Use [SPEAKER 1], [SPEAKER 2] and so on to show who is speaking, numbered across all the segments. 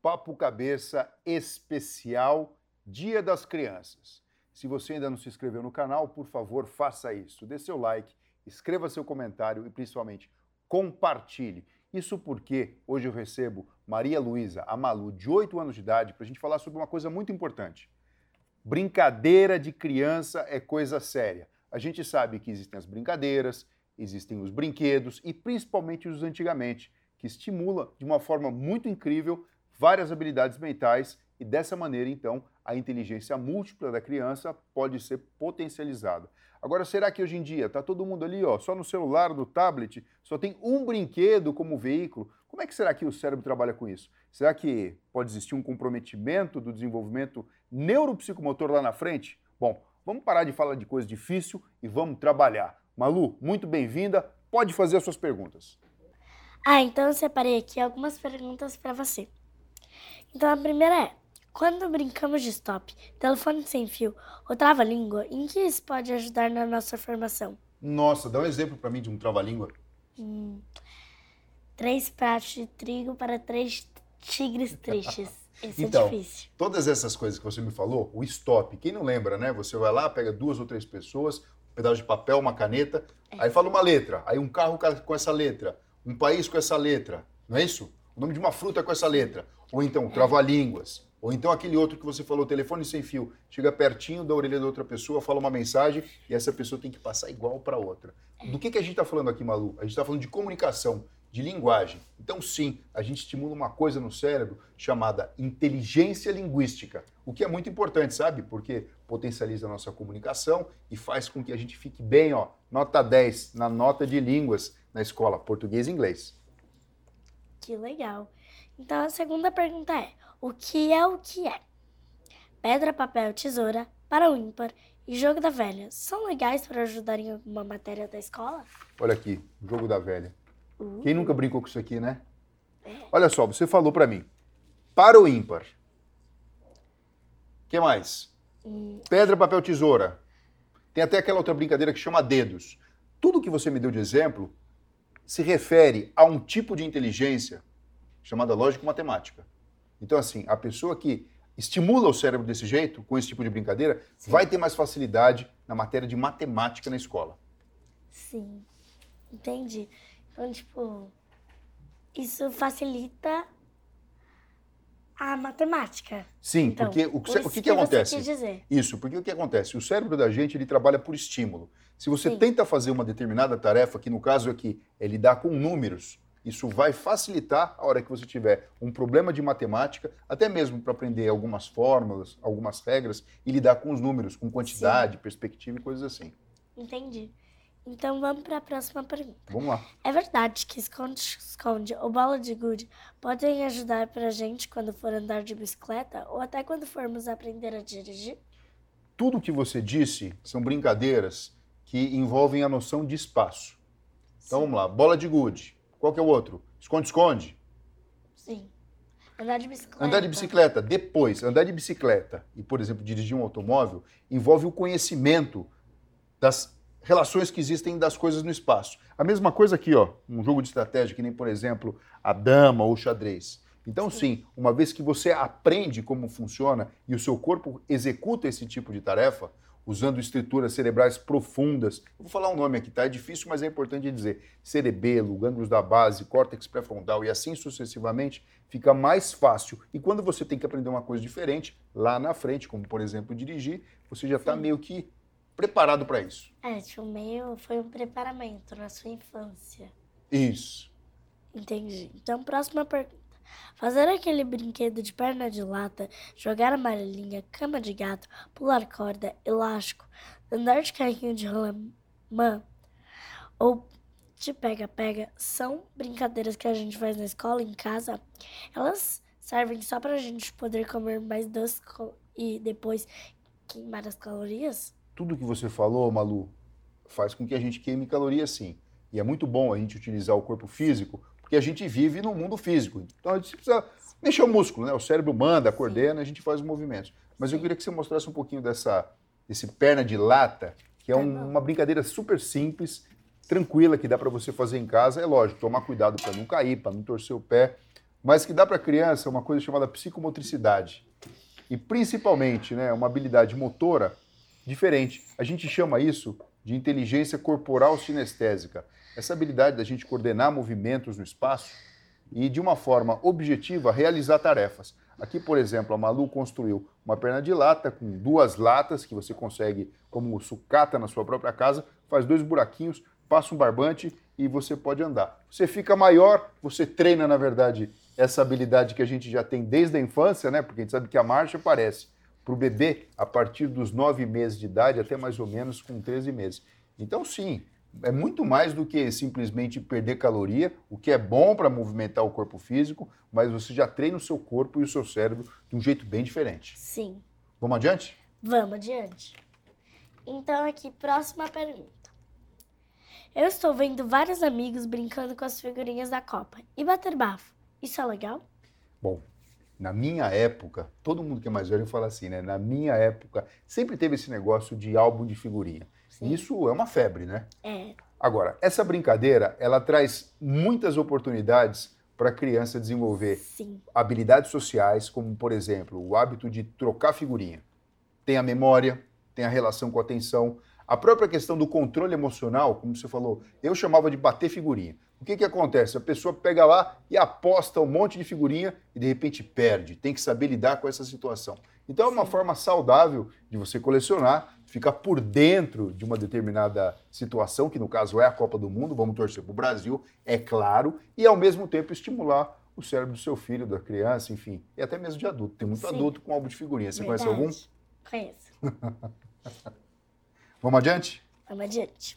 [SPEAKER 1] Papo Cabeça especial Dia das Crianças. Se você ainda não se inscreveu no canal, por favor, faça isso. Dê seu like, escreva seu comentário e principalmente compartilhe. Isso porque hoje eu recebo Maria Luísa, a Malu, de 8 anos de idade, para a gente falar sobre uma coisa muito importante. Brincadeira de criança é coisa séria. A gente sabe que existem as brincadeiras, existem os brinquedos e principalmente os antigamente, que estimula de uma forma muito incrível várias habilidades mentais e dessa maneira, então, a inteligência múltipla da criança pode ser potencializada. Agora, será que hoje em dia está todo mundo ali, ó, só no celular, no tablet, só tem um brinquedo como veículo? Como é que será que o cérebro trabalha com isso? Será que pode existir um comprometimento do desenvolvimento neuropsicomotor lá na frente? Bom, vamos parar de falar de coisa difícil e vamos trabalhar. Malu, muito bem-vinda. Pode fazer as suas perguntas.
[SPEAKER 2] Ah, então eu separei aqui algumas perguntas para você. Então a primeira é: quando brincamos de stop, telefone sem fio ou trava-língua, em que isso pode ajudar na nossa formação?
[SPEAKER 1] Nossa, dá um exemplo para mim de um trava-língua.
[SPEAKER 2] Hum, três pratos de trigo para três tigres tristes. Esse
[SPEAKER 1] então,
[SPEAKER 2] é difícil.
[SPEAKER 1] todas essas coisas que você me falou, o stop, quem não lembra, né? Você vai lá, pega duas ou três pessoas, um pedaço de papel, uma caneta, é. aí fala uma letra, aí um carro com essa letra, um país com essa letra, não é isso? O nome de uma fruta com essa letra. Ou então, trava-línguas. Ou então aquele outro que você falou, telefone sem fio, chega pertinho da orelha da outra pessoa, fala uma mensagem e essa pessoa tem que passar igual para outra. Do que, que a gente está falando aqui, Malu? A gente está falando de comunicação, de linguagem. Então, sim, a gente estimula uma coisa no cérebro chamada inteligência linguística, o que é muito importante, sabe? Porque potencializa a nossa comunicação e faz com que a gente fique bem, ó, nota 10 na nota de línguas na escola, português e inglês.
[SPEAKER 2] Que legal. Então a segunda pergunta é: o que é o que é? Pedra, papel, tesoura, para o ímpar e jogo da velha são legais para ajudar em alguma matéria da escola?
[SPEAKER 1] Olha aqui, jogo da velha. Uh. Quem nunca brincou com isso aqui, né? É. Olha só, você falou para mim. Para o ímpar. que mais? Hum. Pedra, papel, tesoura. Tem até aquela outra brincadeira que chama dedos. Tudo que você me deu de exemplo se refere a um tipo de inteligência chamada lógico-matemática. Então, assim, a pessoa que estimula o cérebro desse jeito, com esse tipo de brincadeira, Sim. vai ter mais facilidade na matéria de matemática na escola.
[SPEAKER 2] Sim, entendi. Então, tipo, isso facilita a matemática.
[SPEAKER 1] Sim, então, porque o, que, o que, que acontece? Isso, porque o que acontece? O cérebro da gente ele trabalha por estímulo. Se você Sim. tenta fazer uma determinada tarefa, que no caso aqui é lidar com números, isso vai facilitar a hora que você tiver um problema de matemática, até mesmo para aprender algumas fórmulas, algumas regras e lidar com os números, com quantidade, Sim. perspectiva e coisas assim.
[SPEAKER 2] Entendi. Então vamos para a próxima pergunta.
[SPEAKER 1] Vamos lá.
[SPEAKER 2] É verdade que esconde-esconde ou bola de gude podem ajudar para a gente quando for andar de bicicleta ou até quando formos aprender a dirigir?
[SPEAKER 1] Tudo que você disse são brincadeiras que envolvem a noção de espaço. Então Sim. vamos lá. Bola de gude qual que é o outro? Esconde-esconde?
[SPEAKER 2] Sim. Andar de bicicleta.
[SPEAKER 1] Andar de bicicleta. Depois, andar de bicicleta e, por exemplo, dirigir um automóvel envolve o conhecimento das relações que existem das coisas no espaço. A mesma coisa aqui, ó, um jogo de estratégia, que nem, por exemplo, a dama ou o xadrez. Então, sim. uma vez que você aprende como funciona e o seu corpo executa esse tipo de tarefa, usando estruturas cerebrais profundas. Eu vou falar um nome aqui, tá? É difícil, mas é importante dizer. Cerebelo, gânglios da base, córtex pré-frontal e assim sucessivamente, fica mais fácil. E quando você tem que aprender uma coisa diferente, lá na frente, como por exemplo dirigir, você já está meio que preparado para isso.
[SPEAKER 2] É, tipo, meio foi um preparamento na sua infância.
[SPEAKER 1] Isso.
[SPEAKER 2] Entendi. Então, próxima pergunta. Fazer aquele brinquedo de perna de lata, jogar amarelinha, cama de gato, pular corda, elástico, andar de carrinho de rolemã ou de pega-pega são brincadeiras que a gente faz na escola, em casa. Elas servem só para a gente poder comer mais doce e depois queimar as calorias?
[SPEAKER 1] Tudo que você falou, Malu, faz com que a gente queime calorias sim. E é muito bom a gente utilizar o corpo físico porque a gente vive no mundo físico. Então a gente precisa mexer o músculo, né? O cérebro manda, coordena, a gente faz os movimentos. Mas eu queria que você mostrasse um pouquinho dessa desse perna de lata, que é um, uma brincadeira super simples, tranquila que dá para você fazer em casa. É lógico, tomar cuidado para não cair, para não torcer o pé. mas que dá para criança uma coisa chamada psicomotricidade. E principalmente, né, uma habilidade motora diferente. A gente chama isso de inteligência corporal sinestésica. Essa habilidade da gente coordenar movimentos no espaço e, de uma forma objetiva, realizar tarefas. Aqui, por exemplo, a Malu construiu uma perna de lata com duas latas que você consegue, como sucata na sua própria casa, faz dois buraquinhos, passa um barbante e você pode andar. Você fica maior, você treina, na verdade, essa habilidade que a gente já tem desde a infância, né? Porque a gente sabe que a marcha aparece para o bebê a partir dos nove meses de idade até mais ou menos com 13 meses. Então, sim, é muito mais do que simplesmente perder caloria, o que é bom para movimentar o corpo físico, mas você já treina o seu corpo e o seu cérebro de um jeito bem diferente.
[SPEAKER 2] Sim.
[SPEAKER 1] Vamos adiante?
[SPEAKER 2] Vamos adiante. Então, aqui, próxima pergunta. Eu estou vendo vários amigos brincando com as figurinhas da Copa e bater bafo. Isso é legal?
[SPEAKER 1] Bom, na minha época, todo mundo que é mais velho fala assim, né? Na minha época, sempre teve esse negócio de álbum de figurinha. Sim. Isso é uma febre, né?
[SPEAKER 2] É.
[SPEAKER 1] Agora, essa brincadeira, ela traz muitas oportunidades para a criança desenvolver
[SPEAKER 2] Sim.
[SPEAKER 1] habilidades sociais, como, por exemplo, o hábito de trocar figurinha. Tem a memória, tem a relação com a atenção, a própria questão do controle emocional, como você falou, eu chamava de bater figurinha. O que, que acontece? A pessoa pega lá e aposta um monte de figurinha e de repente perde. Tem que saber lidar com essa situação. Então é uma Sim. forma saudável de você colecionar, ficar por dentro de uma determinada situação, que no caso é a Copa do Mundo, vamos torcer para o Brasil, é claro, e ao mesmo tempo estimular o cérebro do seu filho, da criança, enfim, e até mesmo de adulto. Tem muito Sim. adulto com álbum de figurinha. Você Verdade. conhece algum?
[SPEAKER 2] Conheço.
[SPEAKER 1] vamos adiante?
[SPEAKER 2] Vamos adiante.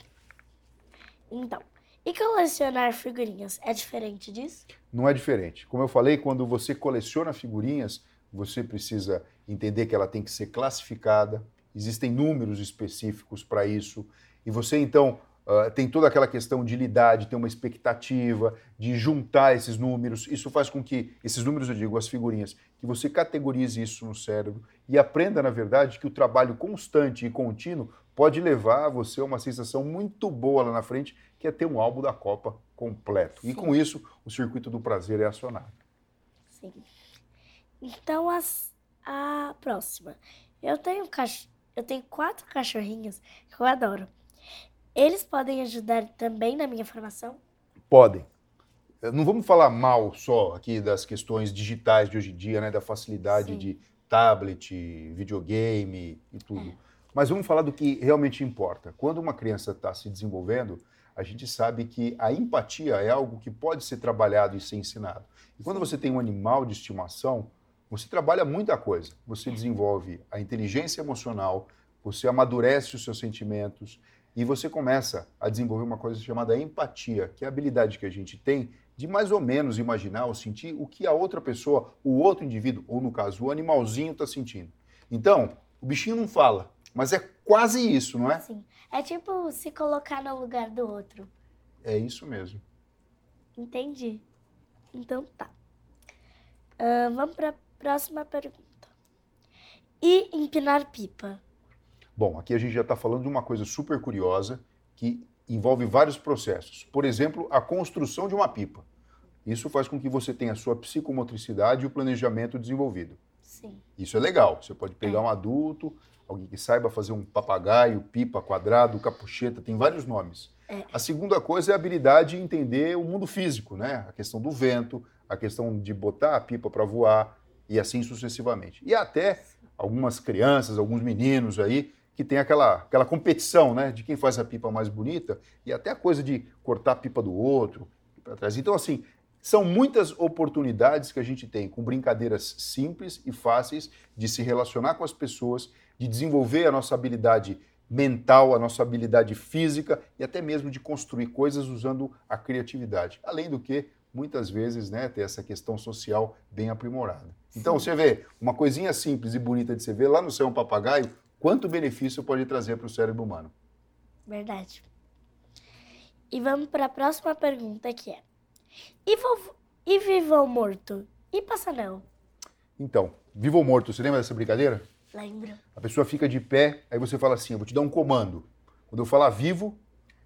[SPEAKER 2] Então, e colecionar figurinhas é diferente disso?
[SPEAKER 1] Não é diferente. Como eu falei, quando você coleciona figurinhas, você precisa entender que ela tem que ser classificada, existem números específicos para isso, e você então uh, tem toda aquela questão de lidar, de ter uma expectativa, de juntar esses números. Isso faz com que, esses números eu digo, as figurinhas, que você categorize isso no cérebro e aprenda, na verdade, que o trabalho constante e contínuo pode levar você a uma sensação muito boa lá na frente que é ter um álbum da Copa completo. Sim. E com isso, o circuito do prazer é acionado.
[SPEAKER 2] Sim. Então, as, a próxima. Eu tenho, cach... eu tenho quatro cachorrinhos que eu adoro. Eles podem ajudar também na minha formação?
[SPEAKER 1] Podem. Não vamos falar mal só aqui das questões digitais de hoje em dia, né? Da facilidade Sim. de tablet, videogame e tudo. É. Mas vamos falar do que realmente importa. Quando uma criança está se desenvolvendo, a gente sabe que a empatia é algo que pode ser trabalhado e ser ensinado. E quando você tem um animal de estimação, você trabalha muita coisa. Você desenvolve a inteligência emocional, você amadurece os seus sentimentos e você começa a desenvolver uma coisa chamada empatia, que é a habilidade que a gente tem de mais ou menos imaginar ou sentir o que a outra pessoa, o outro indivíduo, ou no caso, o animalzinho está sentindo. Então, o bichinho não fala, mas é quase isso, não é?
[SPEAKER 2] Sim. É tipo se colocar no lugar do outro.
[SPEAKER 1] É isso mesmo.
[SPEAKER 2] Entendi. Então tá. Uh, vamos para a próxima pergunta. E empinar pipa?
[SPEAKER 1] Bom, aqui a gente já está falando de uma coisa super curiosa que envolve vários processos. Por exemplo, a construção de uma pipa. Isso faz com que você tenha a sua psicomotricidade e o planejamento desenvolvido.
[SPEAKER 2] Sim.
[SPEAKER 1] Isso é legal. Você pode pegar é. um adulto, alguém que saiba fazer um papagaio, pipa, quadrado, capucheta, tem vários nomes.
[SPEAKER 2] É.
[SPEAKER 1] A segunda coisa é a habilidade de entender o mundo físico, né? A questão do vento, a questão de botar a pipa para voar e assim sucessivamente. E até algumas crianças, alguns meninos aí que tem aquela, aquela competição, né, de quem faz a pipa mais bonita e até a coisa de cortar a pipa do outro para trás. Então assim, são muitas oportunidades que a gente tem com brincadeiras simples e fáceis de se relacionar com as pessoas de desenvolver a nossa habilidade mental, a nossa habilidade física e até mesmo de construir coisas usando a criatividade. Além do que, muitas vezes, né, ter essa questão social bem aprimorada. Então, Sim. você vê uma coisinha simples e bonita de você ver lá no céu um papagaio, quanto benefício pode trazer para o cérebro humano.
[SPEAKER 2] Verdade. E vamos para a próxima pergunta que é: e, e vivo ou morto? E passanel?
[SPEAKER 1] Então, vivo ou morto, você lembra dessa brincadeira?
[SPEAKER 2] Lembro.
[SPEAKER 1] A pessoa fica de pé, aí você fala assim: eu vou te dar um comando. Quando eu falar vivo,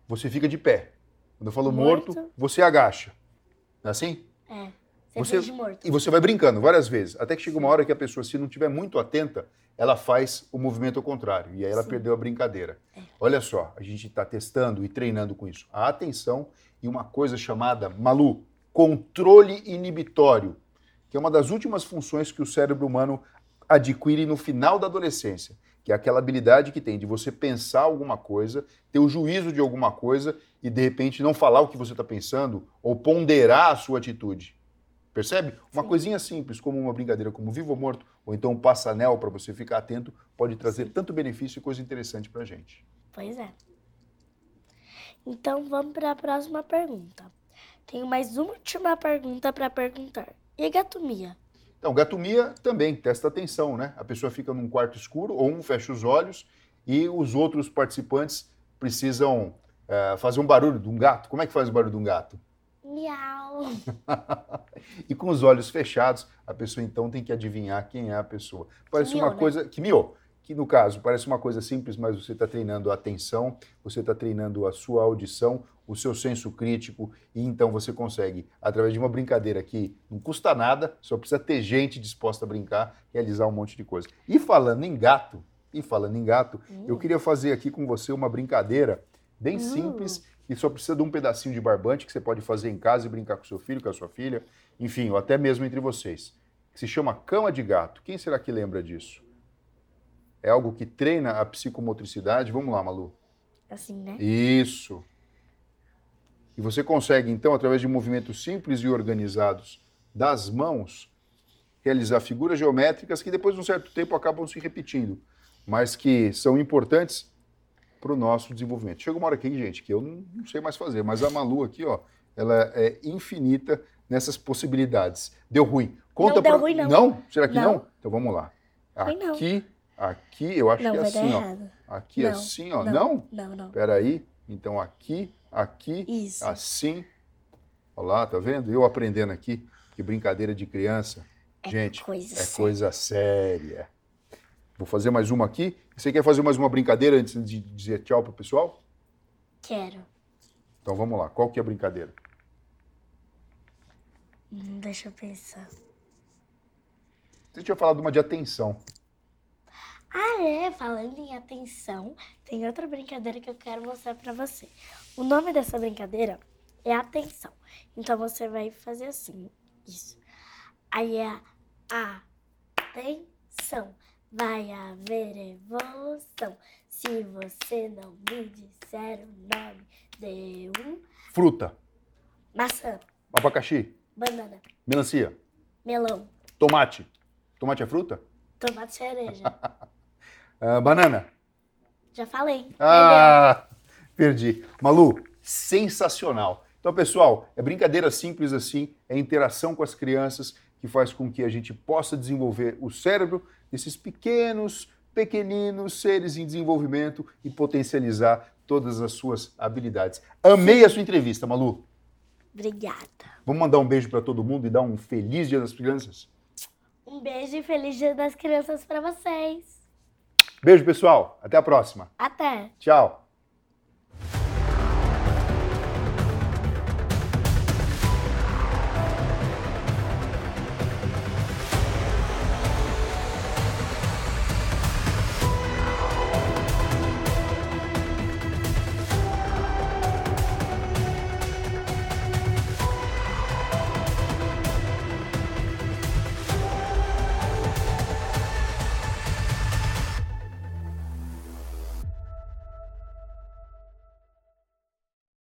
[SPEAKER 1] você fica de pé. Quando eu falo morto, morto você agacha. Não é assim?
[SPEAKER 2] É. Você, morto.
[SPEAKER 1] E você vai brincando várias vezes, até que chega uma hora que a pessoa, se não estiver muito atenta, ela faz o movimento ao contrário, e aí ela Sim. perdeu a brincadeira. É. Olha só, a gente está testando e treinando com isso. A atenção e uma coisa chamada, Malu, controle inibitório, que é uma das últimas funções que o cérebro humano adquire no final da adolescência, que é aquela habilidade que tem de você pensar alguma coisa, ter o juízo de alguma coisa e de repente não falar o que você está pensando ou ponderar a sua atitude. Percebe? Uma Sim. coisinha simples, como uma brincadeira como vivo ou morto, ou então um passanel para você ficar atento, pode trazer Sim. tanto benefício e coisa interessante para a gente.
[SPEAKER 2] Pois é. Então vamos para a próxima pergunta. Tenho mais uma última pergunta para perguntar. E gatomia?
[SPEAKER 1] Então, gatomia também testa atenção, né? A pessoa fica num quarto escuro ou um fecha os olhos e os outros participantes precisam é, fazer um barulho de um gato. Como é que faz o barulho de um gato?
[SPEAKER 2] Miau.
[SPEAKER 1] e com os olhos fechados, a pessoa então tem que adivinhar quem é a pessoa. Parece que uma miou, né? coisa. Né? Que miou. Que no caso parece uma coisa simples, mas você está treinando a atenção, você está treinando a sua audição, o seu senso crítico, e então você consegue, através de uma brincadeira que não custa nada, só precisa ter gente disposta a brincar, realizar um monte de coisa. E falando em gato, e falando em gato, hum. eu queria fazer aqui com você uma brincadeira bem hum. simples e só precisa de um pedacinho de barbante que você pode fazer em casa e brincar com seu filho, com a sua filha, enfim, ou até mesmo entre vocês. Que se chama cama de gato. Quem será que lembra disso? É algo que treina a psicomotricidade. Vamos lá, Malu.
[SPEAKER 2] Assim, né?
[SPEAKER 1] Isso. E você consegue, então, através de movimentos simples e organizados das mãos, realizar figuras geométricas que depois de um certo tempo acabam se repetindo, mas que são importantes para o nosso desenvolvimento. Chega uma hora aqui, gente, que eu não, sei mais fazer, mas a Malu aqui, ó, ela é infinita nessas possibilidades. Deu ruim. Conta
[SPEAKER 2] não
[SPEAKER 1] pra...
[SPEAKER 2] deu ruim, não.
[SPEAKER 1] Não? Será que não? não? Então vamos lá. Aqui, aqui, eu acho
[SPEAKER 2] não,
[SPEAKER 1] que é assim, ó.
[SPEAKER 2] Errado.
[SPEAKER 1] Aqui
[SPEAKER 2] não,
[SPEAKER 1] assim, ó.
[SPEAKER 2] Não?
[SPEAKER 1] Não?
[SPEAKER 2] Não, não.
[SPEAKER 1] Peraí. Então aqui, aqui,
[SPEAKER 2] Isso.
[SPEAKER 1] assim. Olha lá, tá vendo? Eu aprendendo aqui. Que brincadeira de criança.
[SPEAKER 2] É
[SPEAKER 1] gente,
[SPEAKER 2] coisa
[SPEAKER 1] é
[SPEAKER 2] séria.
[SPEAKER 1] coisa séria. Vou fazer mais uma aqui. Você quer fazer mais uma brincadeira antes de dizer tchau pro pessoal?
[SPEAKER 2] Quero.
[SPEAKER 1] Então vamos lá. Qual que é a brincadeira?
[SPEAKER 2] Hum, deixa eu pensar.
[SPEAKER 1] Você tinha falado uma de atenção.
[SPEAKER 2] Ah, é? Falando em atenção, tem outra brincadeira que eu quero mostrar para você. O nome dessa brincadeira é atenção. Então você vai fazer assim, isso. Aí é a atenção vai haver evolução. Se você não me disser o nome de um.
[SPEAKER 1] Fruta.
[SPEAKER 2] Maçã.
[SPEAKER 1] Abacaxi.
[SPEAKER 2] Banana.
[SPEAKER 1] Melancia.
[SPEAKER 2] Melão.
[SPEAKER 1] Tomate. Tomate é fruta?
[SPEAKER 2] Tomate cereja.
[SPEAKER 1] uh, banana.
[SPEAKER 2] Já falei.
[SPEAKER 1] Ah, perdi. Malu, sensacional. Então, pessoal, é brincadeira simples assim, é interação com as crianças que faz com que a gente possa desenvolver o cérebro desses pequenos, pequeninos seres em desenvolvimento e potencializar todas as suas habilidades. Amei a sua entrevista, Malu.
[SPEAKER 2] Obrigada.
[SPEAKER 1] Vamos mandar um beijo para todo mundo e dar um feliz Dia das Crianças?
[SPEAKER 2] Um beijo e feliz Dia das Crianças para vocês.
[SPEAKER 1] Beijo, pessoal. Até a próxima.
[SPEAKER 2] Até.
[SPEAKER 1] Tchau.